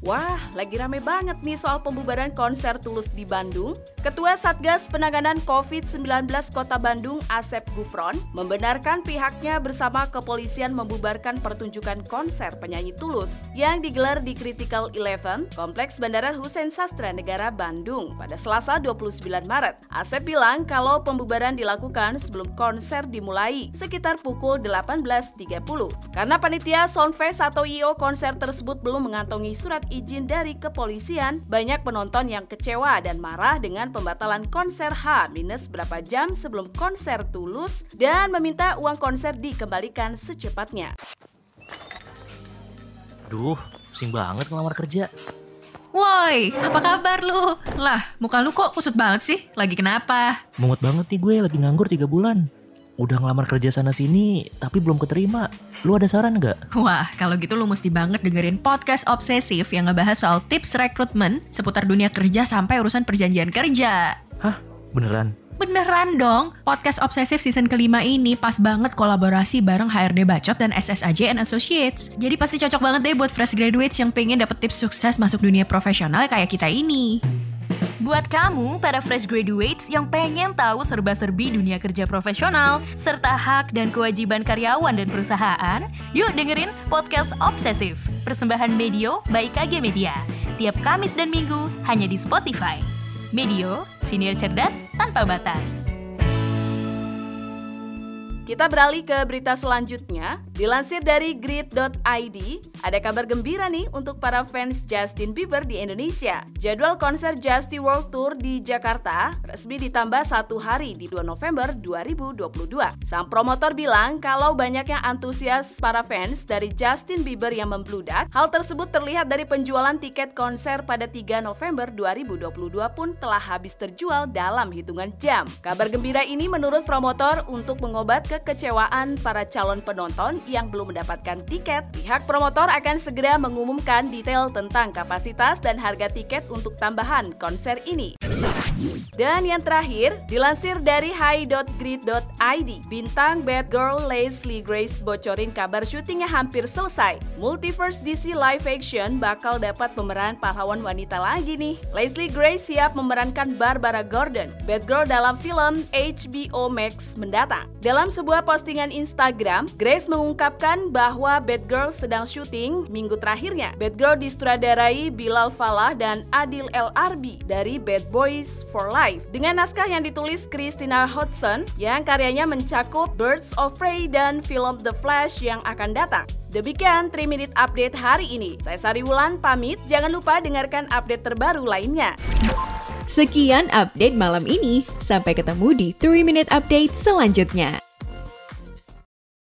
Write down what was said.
Wah, lagi rame banget nih soal pembubaran konser Tulus di Bandung. Ketua Satgas Penanganan COVID-19 Kota Bandung, Asep Gufron, membenarkan pihaknya bersama kepolisian membubarkan pertunjukan konser penyanyi Tulus yang digelar di Critical Eleven, Kompleks Bandara Hussein Sastra Negara Bandung pada Selasa 29 Maret. Asep bilang kalau pembubaran dilakukan sebelum konser dimulai, sekitar pukul 18.30. Karena panitia Soundfest atau IO konser tersebut belum mengantongi surat izin dari kepolisian, banyak penonton yang kecewa dan marah dengan pembatalan konser H minus berapa jam sebelum konser Tulus dan meminta uang konser dikembalikan secepatnya. Duh, pusing banget ngelamar kerja. Woi, apa kabar lu? Lah, muka lu kok kusut banget sih? Lagi kenapa? Mumet banget nih gue lagi nganggur 3 bulan. Udah ngelamar kerja sana sini, tapi belum keterima. Lu ada saran nggak? Wah, kalau gitu lu mesti banget dengerin podcast obsesif yang ngebahas soal tips rekrutmen seputar dunia kerja sampai urusan perjanjian kerja. Hah? Beneran? Beneran dong, podcast obsesif season kelima ini pas banget kolaborasi bareng HRD Bacot dan SSAJ and Associates. Jadi pasti cocok banget deh buat fresh graduates yang pengen dapet tips sukses masuk dunia profesional kayak kita ini. Buat kamu, para fresh graduates yang pengen tahu serba-serbi dunia kerja profesional, serta hak dan kewajiban karyawan dan perusahaan, yuk dengerin Podcast Obsesif, persembahan Medio by KG Media. Tiap Kamis dan Minggu, hanya di Spotify. Medio, senior cerdas tanpa batas. Kita beralih ke berita selanjutnya. Dilansir dari grid.id, ada kabar gembira nih untuk para fans Justin Bieber di Indonesia. Jadwal konser Justin World Tour di Jakarta resmi ditambah satu hari di 2 November 2022. Sang promotor bilang kalau banyaknya antusias para fans dari Justin Bieber yang membludak, hal tersebut terlihat dari penjualan tiket konser pada 3 November 2022 pun telah habis terjual dalam hitungan jam. Kabar gembira ini menurut promotor untuk mengobat kekecewaan para calon penonton yang belum mendapatkan tiket, pihak promotor akan segera mengumumkan detail tentang kapasitas dan harga tiket untuk tambahan konser ini. Dan yang terakhir, dilansir dari high.grid.id, bintang Bad Girl Leslie Grace bocorin kabar syutingnya hampir selesai. Multiverse DC Live Action bakal dapat pemeran pahlawan wanita lagi nih. Leslie Grace siap memerankan Barbara Gordon, Bad Girl dalam film HBO Max mendatang. Dalam sebuah postingan Instagram, Grace mengungkapkan bahwa Bad Girl sedang syuting minggu terakhirnya. Bad Girl disutradarai Bilal Falah dan Adil El Arbi dari Bad Boys for Life dengan naskah yang ditulis Christina Hodgson yang karyanya mencakup Birds of Prey dan film The Flash yang akan datang. Demikian 3 Minute Update hari ini. Saya Sari Wulan pamit, jangan lupa dengarkan update terbaru lainnya. Sekian update malam ini. Sampai ketemu di 3 Minute Update selanjutnya.